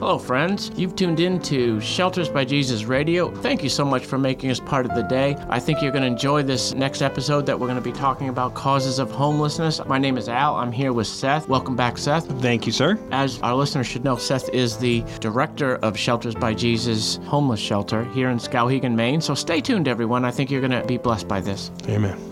Hello, friends. You've tuned in to Shelters by Jesus Radio. Thank you so much for making us part of the day. I think you're going to enjoy this next episode that we're going to be talking about causes of homelessness. My name is Al. I'm here with Seth. Welcome back, Seth. Thank you, sir. As our listeners should know, Seth is the director of Shelters by Jesus homeless shelter here in Skowhegan, Maine. So stay tuned, everyone. I think you're going to be blessed by this. Amen.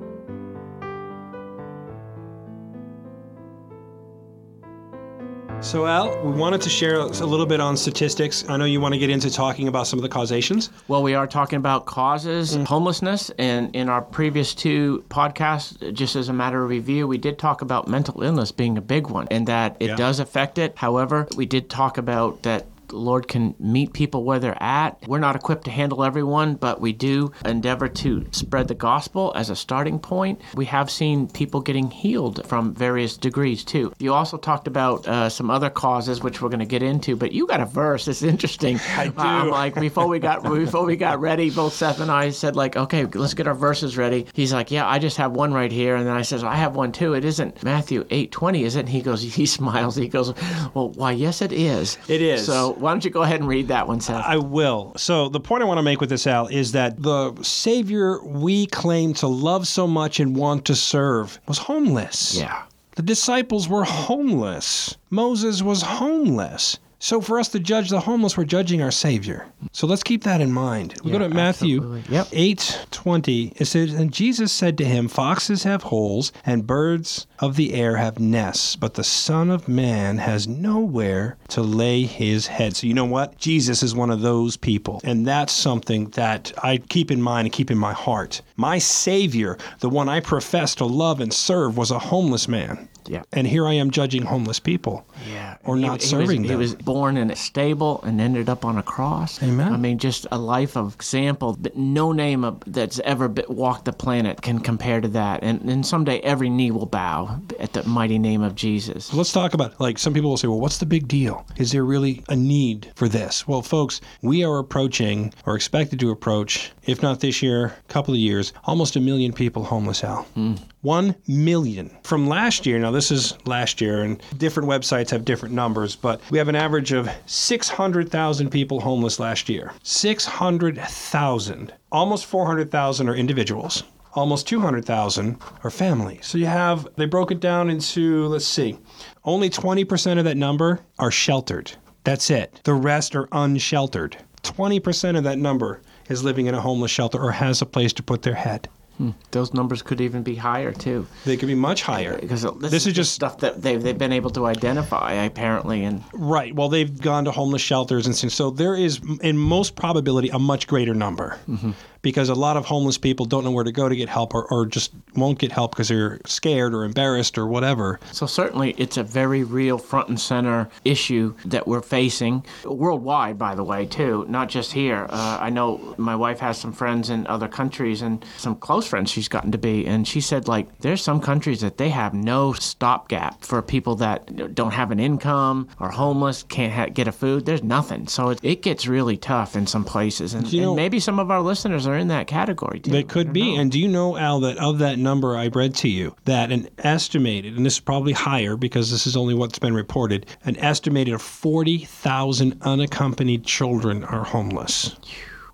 So, Al, we wanted to share a little bit on statistics. I know you want to get into talking about some of the causations. Well, we are talking about causes of homelessness, and in our previous two podcasts, just as a matter of review, we did talk about mental illness being a big one and that it Yeah. does affect it. However, we did talk about that the Lord can meet people where they're at. We're not equipped to handle everyone, but we do endeavor to spread the gospel as a starting point. We have seen people getting healed from various degrees too. You also talked about uh, some other causes, which we're going to get into, but you got a verse. It's interesting. I I'm do. like before we got before we got ready, both Seth and I said like, okay, let's get our verses ready. He's like, yeah, I just have one right here, and then I says, I have one too. It isn't Matthew eight twenty, is it? And he goes, he smiles. He goes, well, why, yes, it is. It is. So why don't you go ahead and read that one, Seth? I will. So, the point I want to make with this, Al, is that the Savior we claim to love so much and want to serve was homeless. yeah. The disciples were homeless. Moses was homeless. So, for us to judge the homeless, we're judging our Savior. So, let's keep that in mind. We go to Matthew. Yep. 8 20. It says, And Jesus said to him, Foxes have holes, and birds of the air have nests, but the Son of Man has nowhere to lay his head. So, you know what? Jesus is one of those people. And that's something that I keep in mind and keep in my heart. My Savior, the one I profess to love and serve, was a homeless man. Yeah. And here I am judging homeless people. Yeah. Or He- not he serving was, them. He was born in a stable and ended up on a cross. Amen. I mean, just a life of example. But no name of, that's ever walked the planet can compare to that. And, and someday every knee will bow at the mighty name of Jesus. Let's talk about like some people will say, well, what's the big deal? Is there really a need for this? Well, folks, we are approaching or expected to approach, if not this year, a couple of years, almost a million people homeless, Al. Hmm. One million. From last year, now this is last year, and different websites have different numbers, but we have an average of 600,000 people homeless last year. 600,000. Almost 400,000 are individuals. Almost 200,000 are families. So you have, they broke it down into, let's see, only 20% of that number are sheltered. That's it. The rest are unsheltered. 20% of that number is living in a homeless shelter or has a place to put their head. Hmm. Those numbers could even be higher, too. They could be much higher. Uh, because this, This is just- stuff that they've, they've been able to identify, apparently. And Right. Well, they've gone to homeless shelters and. So there is, in most probability, a much greater number. Mm-hmm. Because a lot of homeless people don't know where to go to get help or, or just won't get help because they're scared or embarrassed or whatever. So certainly, it's a very real front and center issue that we're facing worldwide. By the way, too, not just here. Uh, I know my wife has some friends in other countries and some close friends she's gotten to be, and she said like there's some countries that they have no stopgap for people that don't have an income or homeless, can't ha- get a food. There's nothing. So it, it gets really tough in some places, and, know- maybe some of our listeners are in that category too. They could be. know. And do you know, Al, that of that number I read to you, that an estimated, and this is probably higher because this is only what's been reported, an estimated of 40,000 unaccompanied children are homeless.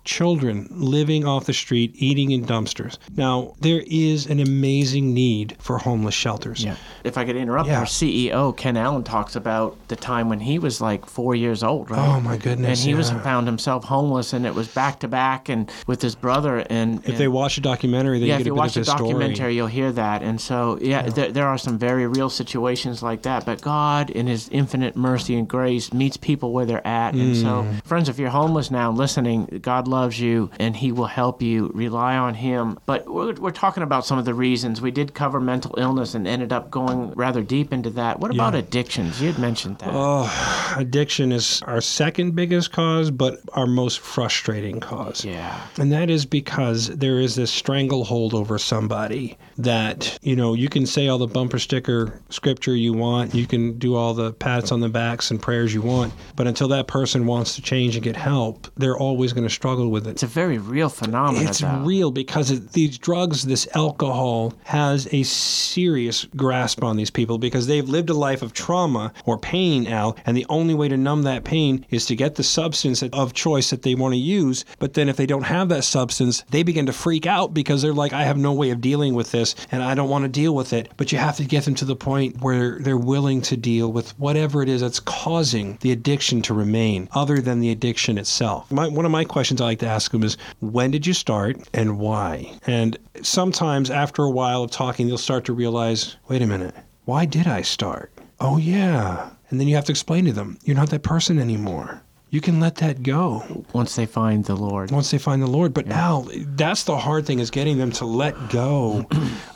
Children living off the street, eating in dumpsters. Now, there is an amazing need for homeless shelters. Yeah. If I could interrupt, Yeah. our CEO Ken Allen talks about the time when he was like four years old, right? Oh, my goodness, And he was found himself homeless, and it was back to back, and with his brother. And If they watch a documentary, they yeah, get if a you watch the his story. documentary, you'll hear that. And so, yeah, There, there are some very real situations like that. But God, in His infinite mercy and grace, meets people where they're at. And so, Mm. friends, if you're homeless now, listening, God loves you, and He will help you. Rely on Him. But we're, we're talking about some of the reasons. We did cover mental illness and ended up going rather deep into that. What about Yeah. addictions? You had mentioned that. Oh, addiction is our second biggest cause, but our most frustrating cause. yeah. And that is because there is this stranglehold over somebody that, you know, you can say all the bumper sticker scripture you want, you can do all the pats on the backs and prayers you want, but until that person wants to change and get help, they're always going to struggle struggle with it. It's a very real phenomenon. It's though. real because it, these drugs, this alcohol, has a serious grasp on these people because they've lived a life of trauma or pain, Al, and the only way to numb that pain is to get the substance of choice that they want to use. But then if they don't have that substance, they begin to freak out because they're like, I have no way of dealing with this and I don't want to deal with it. But you have to get them to the point where they're willing to deal with whatever it is that's causing the addiction to remain, other than the addiction itself. My, one of my questions I like to ask them is, when did you start and why? And sometimes after a while of talking, they'll start to realize, wait a minute, why did I start? Oh, yeah. And then you have to explain to them, you're not that person anymore. You can let that go once they find the Lord. once they find the Lord. But now, that's the hard thing is getting them to let go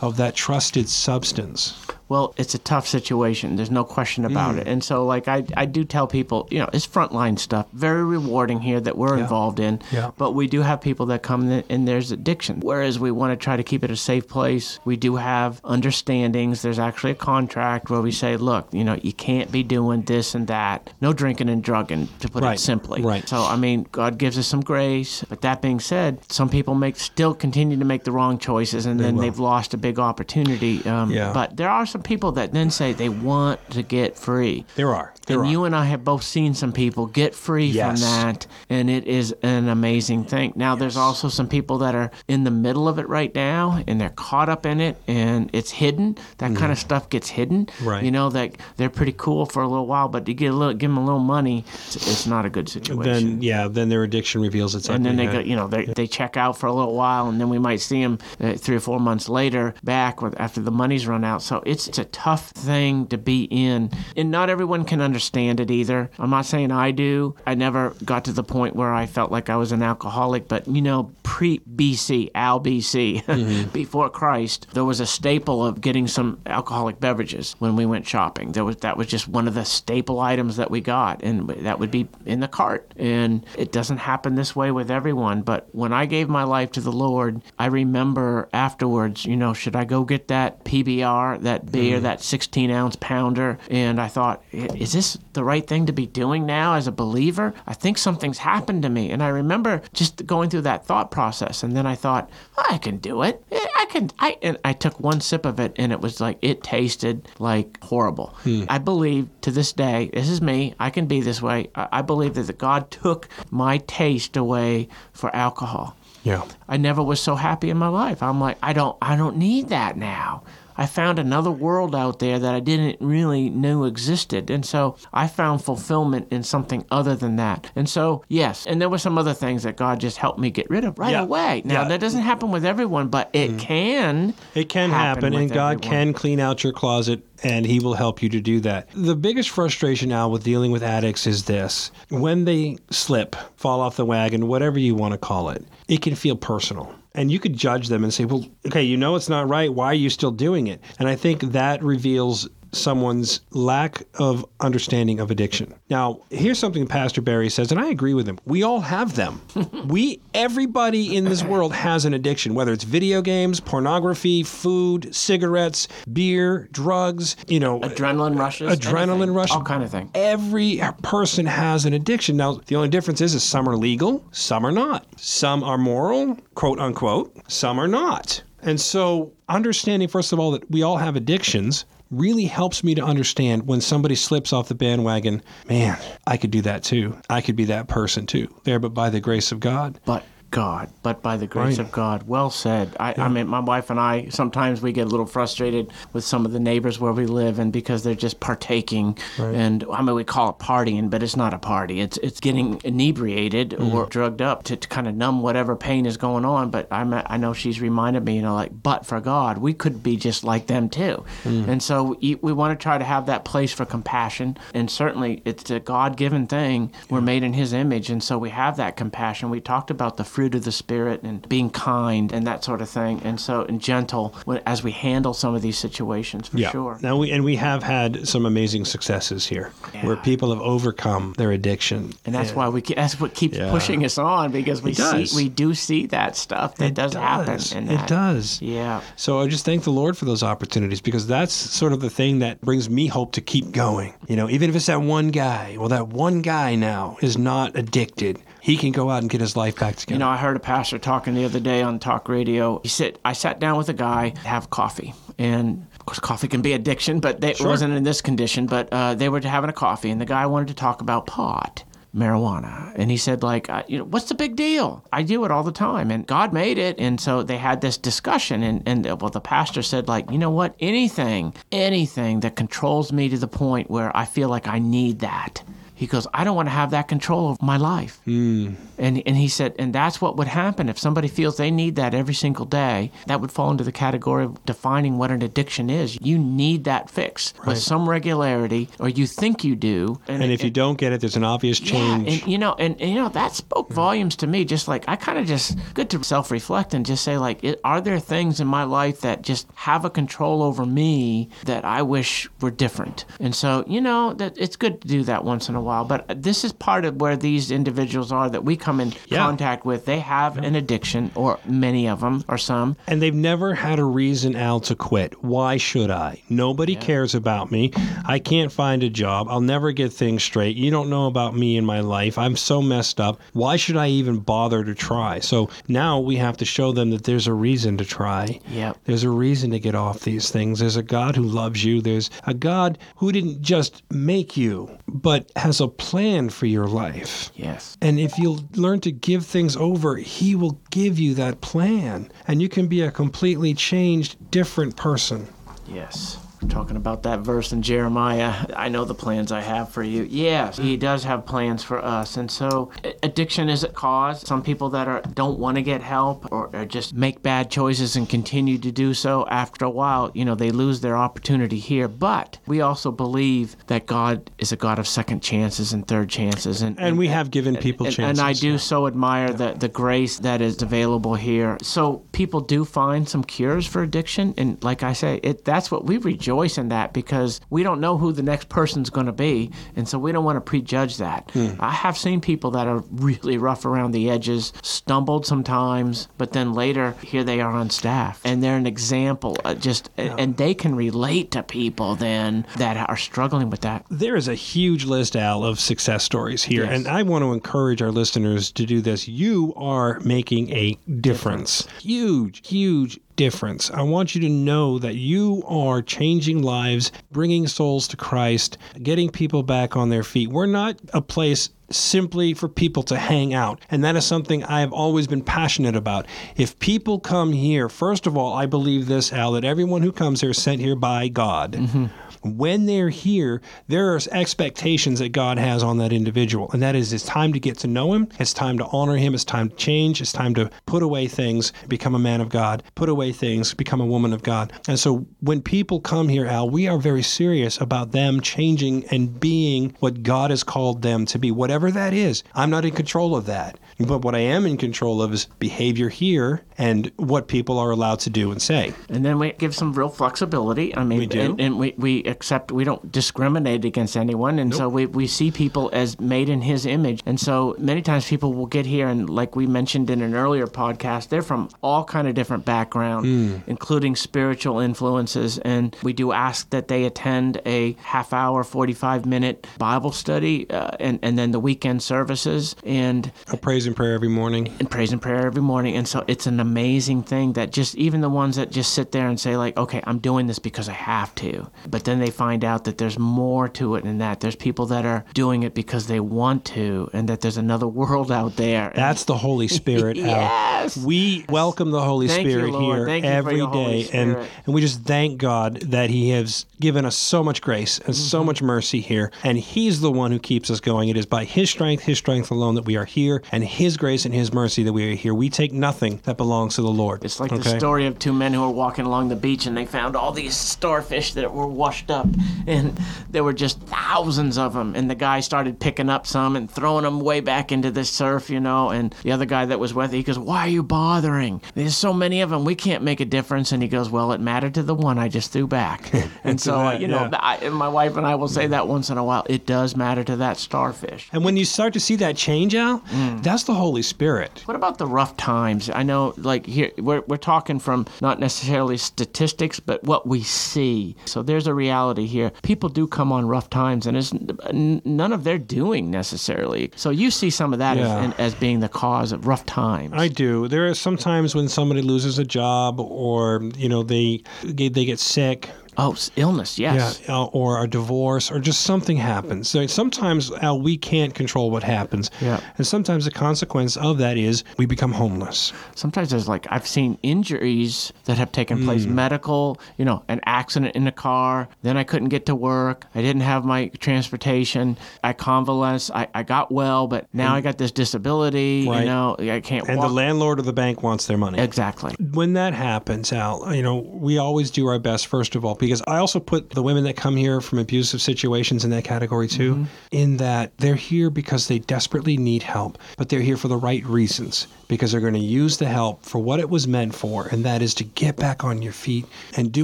of that trusted substance. Well, it's a tough situation. There's no question about Mm. it. And so, like, I, I do tell people, you know, it's frontline stuff, very rewarding here that we're Yeah. involved in. Yeah. But we do have people that come in and there's addiction. Whereas we want to try to keep it a safe place. We do have understandings. There's actually a contract where we say, look, you know, you can't be doing this and that. No drinking and drugging, to put Right. it simply. Right. So, I mean, God gives us some grace. But that being said, some people make still continue to make the wrong choices and then will. they've lost a big opportunity. Um, Yeah. But there are some people that then say they want to get free. There are. There and are. you and I have both seen some people get free Yes. from that, and it is an amazing thing. Now, there's also some people that are in the middle of it right now, and they're caught up in it, and it's hidden. That kind of stuff gets hidden. Mm. Right. You know, that they're pretty cool for a little while, but you get a little, give them a little money, it's, it's not a good situation. then yeah, then their addiction reveals itself. and then they go, you know, they, they check out for a little while, and then we might see them uh, three or four months later back with, after the money's run out. So it's, it's a tough thing to be in, and not everyone can understand it either. I'm not saying I do. I never got to the point where I felt like I was an alcoholic, but you know, pre BC, Al BC, mm-hmm. before Christ, there was a staple of getting some alcoholic beverages when we went shopping. There was that was just one of the staple items that we got, and that would be in the cart. And it doesn't happen this way with everyone, but when I gave my life to the Lord, I remember afterwards, you know, should I go get that PBR, that beer, mm-hmm. that 16 ounce pounder? And I thought, is this the right thing to be doing now as a believer? I think something's happened to me. And I remember just going through that thought process. And then I thought, I can do it. I can. I and I took one sip of it, and it was like it tasted like horrible. Hmm. I believe to this day, this is me. I can be this way. I, I believe that God took my taste away for alcohol. yeah. I never was so happy in my life. I'm like, I don't, I don't need that now. I found another world out there that I didn't really know existed. And so I found fulfillment in something other than that. And so, yes, and there were some other things that God just helped me get rid of right Yeah. away. Now, Yeah. Mm. that doesn't happen with everyone, but it can. It can happen, with and God everyone. can clean out your closet, and He will help you to do that. The biggest frustration now with dealing with addicts is this when they slip, fall off the wagon, whatever you want to call it, it can feel personal. And you could judge them and say, well, okay, you know it's not right. Why are you still doing it? And I think that reveals someone's lack of understanding of addiction. Now, here's something Pastor Barry says, and I agree with him. We all have them. we, everybody in this world has an addiction, whether it's video games, pornography, food, cigarettes, beer, drugs, you know, Adrenaline rushes. adrenaline anything, rush. All kind of thing. Every person has an addiction. Now, the only difference is, is some are legal, some are not. Some are moral, quote unquote, some are not. And so, understanding, first of all, that we all have addictions really helps me to understand when somebody slips off the bandwagon, man, I could do that too. I could be that person too. There, but by the grace of God. but God, but by the grace Right. of God. Well said. I, I mean, my wife and I sometimes we get a little frustrated with some of the neighbors where we live, and because they're just partaking, and I mean, we call it partying, but it's not a party. It's it's getting inebriated or mm-hmm. drugged up to, to kind of numb whatever pain is going on. But I'm, I know she's reminded me, you know, like, but for God, we could be just like them too. Mm. And so we, we want to try to have that place for compassion, and certainly it's a God-given thing. We're made in His image, and so we have that compassion. We talked about the fruit of the Spirit and being kind and that sort of thing, and so and gentle as we handle some of these situations for sure. Now we and we have had some amazing successes here, where people have overcome their addiction. And that's why we that's what keeps Yeah. pushing us on because we see we do see that stuff that does, happen. And it does. Yeah. So I just thank the Lord for those opportunities because that's sort of the thing that brings me hope to keep going. You know, even if it's that one guy, well, that one guy now is not addicted. He can go out and get his life back together. You know, I heard a pastor talking the other day on talk radio. He said, I sat down with a guy, have coffee. And of course, coffee can be addiction, but they, it wasn't in this condition. But uh, they were having a coffee, and the guy wanted to talk about pot marijuana and he said like uh, you know what's the big deal i do it all the time and god made it and so they had this discussion and and uh, well the pastor said like you know what anything anything that controls me to the point where i feel like i need that he goes, I don't want to have that control of my life. Mm. And, and he said, and that's what would happen if somebody feels they need that every single day. That would fall into the category of defining what an addiction is. You need that fix Right. with some regularity, or you think you do. and if you don't get it, there's an obvious change. yeah, and you know, and, and, you know that spoke volumes to me. Just like I kind of just good to self-reflect and just say like, it, are there things in my life that just have a control over me that I wish were different? And so you know that it's good to do that once in a while. But this is part of where these individuals are that we come in Yeah. contact with. They have an addiction, or many of them, or some. And they've never had a reason, Al, to quit. Why should I? Nobody cares about me. I can't find a job. I'll never get things straight. You don't know about me and my life. I'm so messed up. Why should I even bother to try? So now we have to show them that there's a reason to try. Yep. There's a reason to get off these things. There's a God who loves you. There's a God who didn't just make you, but has a plan for your life. Yes. And if you'll learn to give things over, He will give you that plan. And you can be a completely changed, different person. Yes. We're talking about that verse in Jeremiah. I know the plans I have for you. Yes, he does have plans for us. And so addiction is a cause. Some people that are don't want to get help or, or just make bad choices and continue to do so after a while, you know, they lose their opportunity here. But we also believe that God is a God of second chances and third chances. And, And we have given people and, chances. and I do so admire the, the grace that is available here. So people do find some cures for addiction, and like I say, it that's what we rejoice in that because we don't know who the next person's going to be, and so we don't want to prejudge that. Hmm. I have seen people that are really rough around the edges, stumbled sometimes, but then later here they are on staff, and they're an example. Uh, just and they can relate to people then that are struggling with that. There is a huge list, Al, of success stories here. Yes. And I want to encourage our listeners to do this. You are making a difference. Huge, huge difference. I want you to know that you are changing lives, bringing souls to Christ, getting people back on their feet. We're not a place simply for people to hang out. And that is something I have always been passionate about. If people come here, first of all, I believe this, Al, that everyone who comes here is sent here by God. Mm-hmm. When they're here, there are expectations that God has on that individual. And that is it's time to get to know him, it's time to honor him, it's time to change, it's time to put away things, become a man of God, put away things, become a woman of God. And so when people come here, Al, we are very serious about them changing and being what God has called them to be, whatever that is. I'm not in control of that. But what I am in control of is behavior here and what people are allowed to do and say. And then we give some real flexibility. I mean, We do. And, and we, we accept, we don't discriminate against anyone. And so we, we see people as made in his image. And so many times people will get here and like we mentioned in an earlier podcast, they're from all kind of different background, including spiritual influences. And we do ask that they attend a half hour, 45 minute Bible study uh, and, and then the weekend services. And A praise and prayer every morning. and praise and prayer every morning. And so it's an amazing thing that just even the ones that just sit there and say, like, okay, I'm doing this because I have to. But then they find out that there's more to it than that. There's people that are doing it because they want to, and that there's another world out there. That's the Holy Spirit. Al. Yes. We welcome the Holy Thank Spirit Lord. here Thank you every day, and and we just thank God that He has given us so much grace and Mm-hmm. so much mercy here, and He's the one who keeps us going. It is by His strength, His strength alone, that we are here, and His grace and His mercy that we are here. We take nothing that belongs to the Lord. It's like okay? the story of two men who were walking along the beach and they found all these starfish that were washed up. And there were just thousands of them. And the guy started picking up some and throwing them way back into the surf, you know. And the other guy that was with it, he goes, Why are you bothering? There's so many of them. We can't make a difference. And he goes, Well, it mattered to the one I just threw back. and so, that, you know, yeah. I, my wife and I will say that once in a while. It does matter to that starfish. And when you start to see that change out, Mm. that's That's the Holy Spirit. What about the rough times? I know, like here, we're, we're talking from not necessarily statistics, but what we see. So there's a reality here. People do come on rough times, and it's none of their doing necessarily. So you see some of that Yeah. as, as being the cause of rough times. I do. There are sometimes when somebody loses a job, or you know they they get sick, oh, illness, yes. yeah, uh, or a divorce, or just something happens. So sometimes Al, we can't control what happens, Yeah. and sometimes the consequence of that is we become homeless. Sometimes there's like I've seen injuries that have taken place, Hmm. medical, you know, an accident in a car. Then I couldn't get to work. I didn't have my transportation. I convalesced. I, I got well, but now I got this disability. Right. You know, I can't And walk. the landlord or the bank wants their money. exactly. when that happens, Al, you know, we always do our best, first of all, because I also put the women that come here from abusive situations in that category too, mm-hmm. in that they're here because they desperately need help, but they're here for the right reasons, because they're going to use the help for what it was meant for, and that is to get back on your feet and do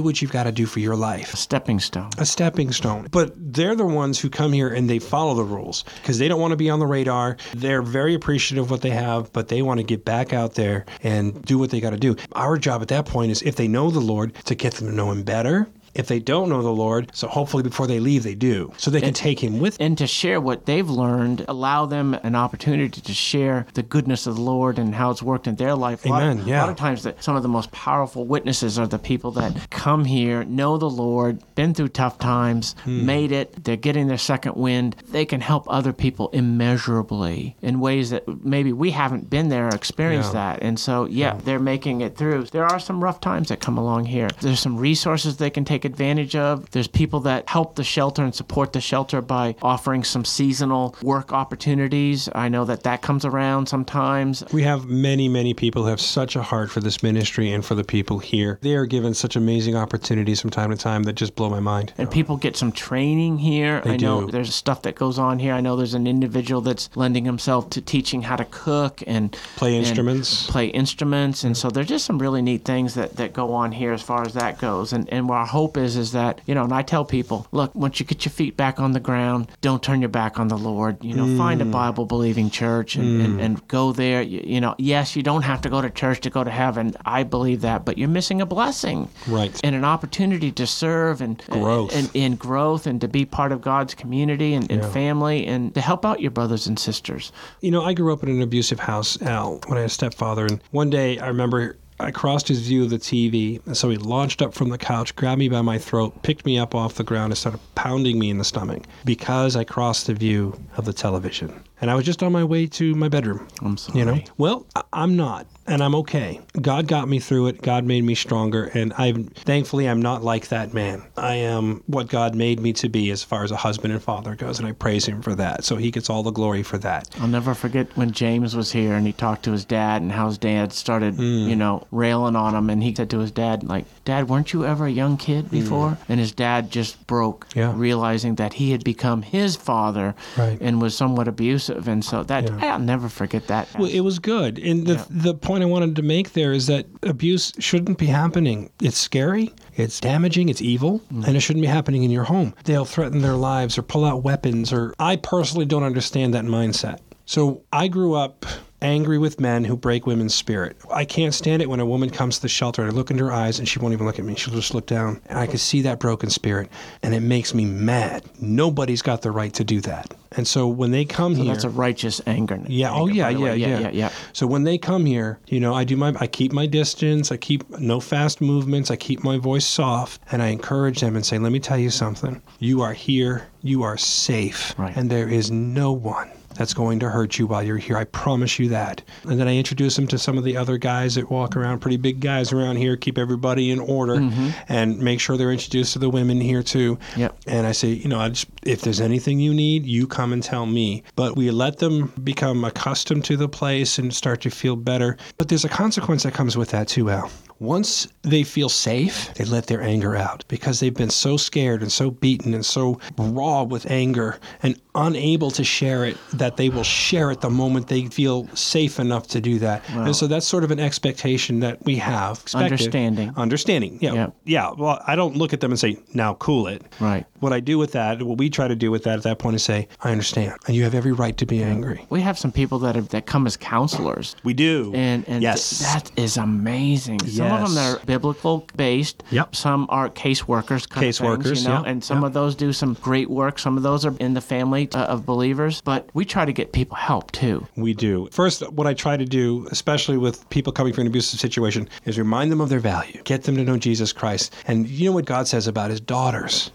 what you've got to do for your life A Stepping stone. a stepping stone. But they're the ones who come here and they follow the rules because they don't want to be on the radar. They're very appreciative of what they have, but they want to get back out there and do what they got to do. Our job at that point is if they know the Lord, to get them to know Him better. If they don't know the Lord, so hopefully before they leave, they do. So they can take Him with and to share what they've learned, allow them an opportunity to share the goodness of the Lord and how it's worked in their life. A lot Amen, yeah. A lot of times, that some of the most powerful witnesses are the people that come here, know the Lord, been through tough times, Hmm. made it. They're getting their second wind. They can help other people immeasurably in ways that maybe we haven't been there or experienced Yeah. that. And so, yeah, they're making it through. There are some rough times that come along here. There's some resources they can take advantage of. There's people that help the shelter and support the shelter by offering some seasonal work opportunities. I know that that comes around sometimes. We have many, many people who have such a heart for this ministry and for the people here. They are given such amazing opportunities from time to time that just blow my mind. And people get some training here. I know do. there's stuff that goes on here. I know there's an individual that's lending himself to teaching how to cook and Play and instruments. play instruments, and so there's just some really neat things that, that go on here as far as that goes. And and our hope is is that you know, and I tell people, look, once you get your feet back on the ground, don't turn your back on the Lord. You know, find a Mm. Bible believing church and, and, and go there. You, you know, yes, you don't have to go to church to go to heaven. I believe that, but you're missing a blessing, Right. And an opportunity to serve and Growth. and in growth and to be part of God's community and, and Yeah. family and to help out your brothers and sisters. You know, I grew up in an abusive house, Al, when I had a stepfather. And one day I remember I crossed his view of the TV. And so he launched up from the couch, grabbed me by my throat, picked me up off the ground, and started pounding me in the stomach because I crossed the view of the television. And I was just on my way to my bedroom. I'm sorry. You know? Well, I- I'm not. And I'm okay. God got me through it. God made me stronger. And I'm thankfully I'm not like that man. I am what God made me to be as far as a husband and father goes. And I praise him for that. So he gets all the glory for that. I'll never forget when James was here and he talked to his dad and how his dad started, Hmm. you know, railing on him. And he said to his dad, like, Dad, weren't you ever a young kid before? And his dad just broke, Hmm. Yeah. realizing that he had become his father Right. and was somewhat abusive. And so that, Yeah. I'll never forget that. Well, it was good. And the, Yeah. the point I wanted to make there is that abuse shouldn't be happening. It's scary, it's damaging, it's evil, Mm. and it shouldn't be happening in your home. They'll threaten their lives or pull out weapons, or I personally don't understand that mindset. So I grew up angry with men who break women's spirit. I can't stand it when a woman comes to the shelter and I look into her eyes and she won't even look at me. She'll just look down. And I can see that broken spirit and it makes me mad. Nobody's got the right to do that. And so when they come here That's a righteous anger. yeah. Oh, anger, yeah, yeah, yeah, yeah, yeah. So when they come here, you know, I do my, I keep my distance. I keep no fast movements. I keep my voice soft, and I encourage them and say, "Let me tell you something. You are here. You are safe, Right. and there is no one." That's going to hurt you while you're here. I promise you that. And then I introduce them to some of the other guys that walk around, pretty big guys around here, keep everybody in order, mm-hmm. and make sure they're introduced to the women here too. Yep. And I say, you know, I just, if there's anything you need, you come and tell me. But we let them become accustomed to the place and start to feel better. But there's a consequence that comes with that too, Al. Once they feel safe, they let their anger out because they've been so scared and so beaten and so raw with anger and unable to share it, that they will share it the moment they feel safe enough to do that. and so that's sort of an expectation that we have. Expected. Understanding. Understanding. Yeah. Yeah. Yeah. Well, I don't look at them and say, now cool it. Right. What I do with that, what we try to do with that at that point is say, I understand. And you have every right to be angry. We have some people that have, that come as counselors. We do. And, and yes. th- that is amazing. Some of them are biblical based. Yep. Some are caseworkers. Caseworkers. You know. yeah, And some yeah. of those do some great work. Some of those are in the family uh, of believers. But we try to get people help too. We do. First, what I try to do, especially with people coming from an abusive situation, is remind them of their value, get them to know Jesus Christ. And you know what God says about his daughters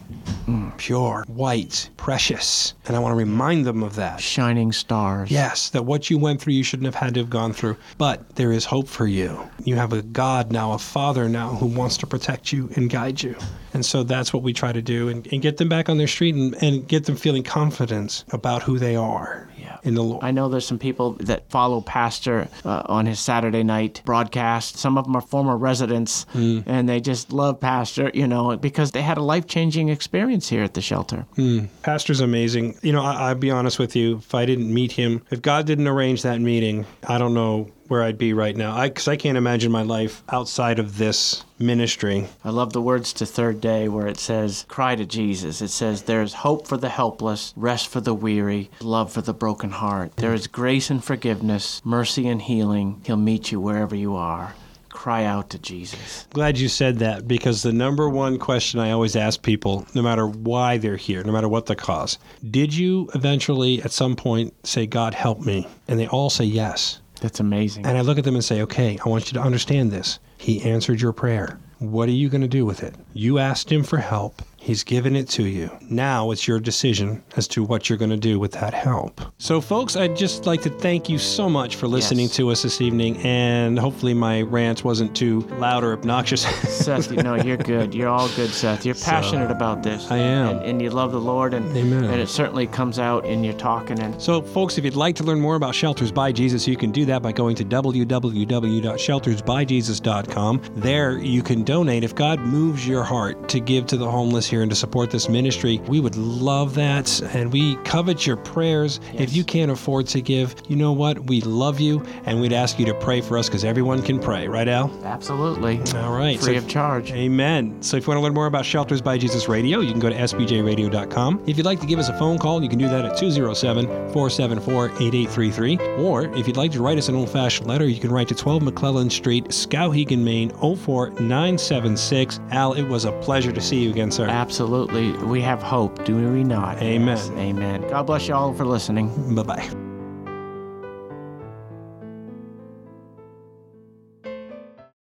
Mm, pure, white, precious. And I want to remind them of that. Shining stars. Yes, that what you went through, you shouldn't have had to have gone through. But there is hope for you. You have a God now, a Father now, who wants to protect you and guide you. And so that's what we try to do and, and get them back on their street and, and get them feeling confidence about who they are. In the Lord. I know there's some people that follow Pastor uh, on his Saturday night broadcast. Some of them are former residents, Hmm. and they just love Pastor, you know, because they had a life changing experience here at the shelter. Pastor's amazing. You know, I, I'll be honest with you. If I didn't meet him, if God didn't arrange that meeting, I don't know where I'd be right now. Because I, can't imagine my life outside of this ministry. I love the words to Third Day where it says, Cry to Jesus. It says, There is hope for the helpless, rest for the weary, love for the broken heart. There is grace and forgiveness, mercy and healing. He'll meet you wherever you are. Cry out to Jesus. Glad you said that because the number one question I always ask people, no matter why they're here, no matter what the cause, did you eventually at some point say, God, help me? And they all say yes. That's amazing. And I look at them and say, okay, I want you to understand this. He answered your prayer. What are you going to do with it? You asked him for help. He's given it to you. Now it's your decision as to what you're going to do with that help. So, folks, I'd just like to thank you so much for listening Yes. to us this evening. And hopefully, my rant wasn't too loud or obnoxious. Seth, you know, you're good. You're all good, Seth. You're passionate about this. I am. And, and you love the Lord, and, Amen. and it certainly comes out in your talking. And So, folks, if you'd like to learn more about Shelters by Jesus, you can do that by going to www.sheltersbyjesus.com. There, you can donate if God moves your heart to give to the homeless here and to support this ministry. We would love that, and we covet your prayers. If you can't afford to give, you know what? We love you, and we'd ask you to pray for us because everyone can pray, right, Al? absolutely. All right. Free so- of charge. Amen. So if you want to learn more about Shelters by Jesus Radio, you can go to sbjradio.com. If you'd like to give us a phone call, you can do that at 207 474 8833. Or if you'd like to write us an old fashioned letter, you can write to 12 McClellan Street, Skowhegan, Maine 04976. Al, it was a pleasure to see you again, sir. Absolutely. We have hope, do we not? Amen. Yes, Amen. God bless you all for listening. Bye bye.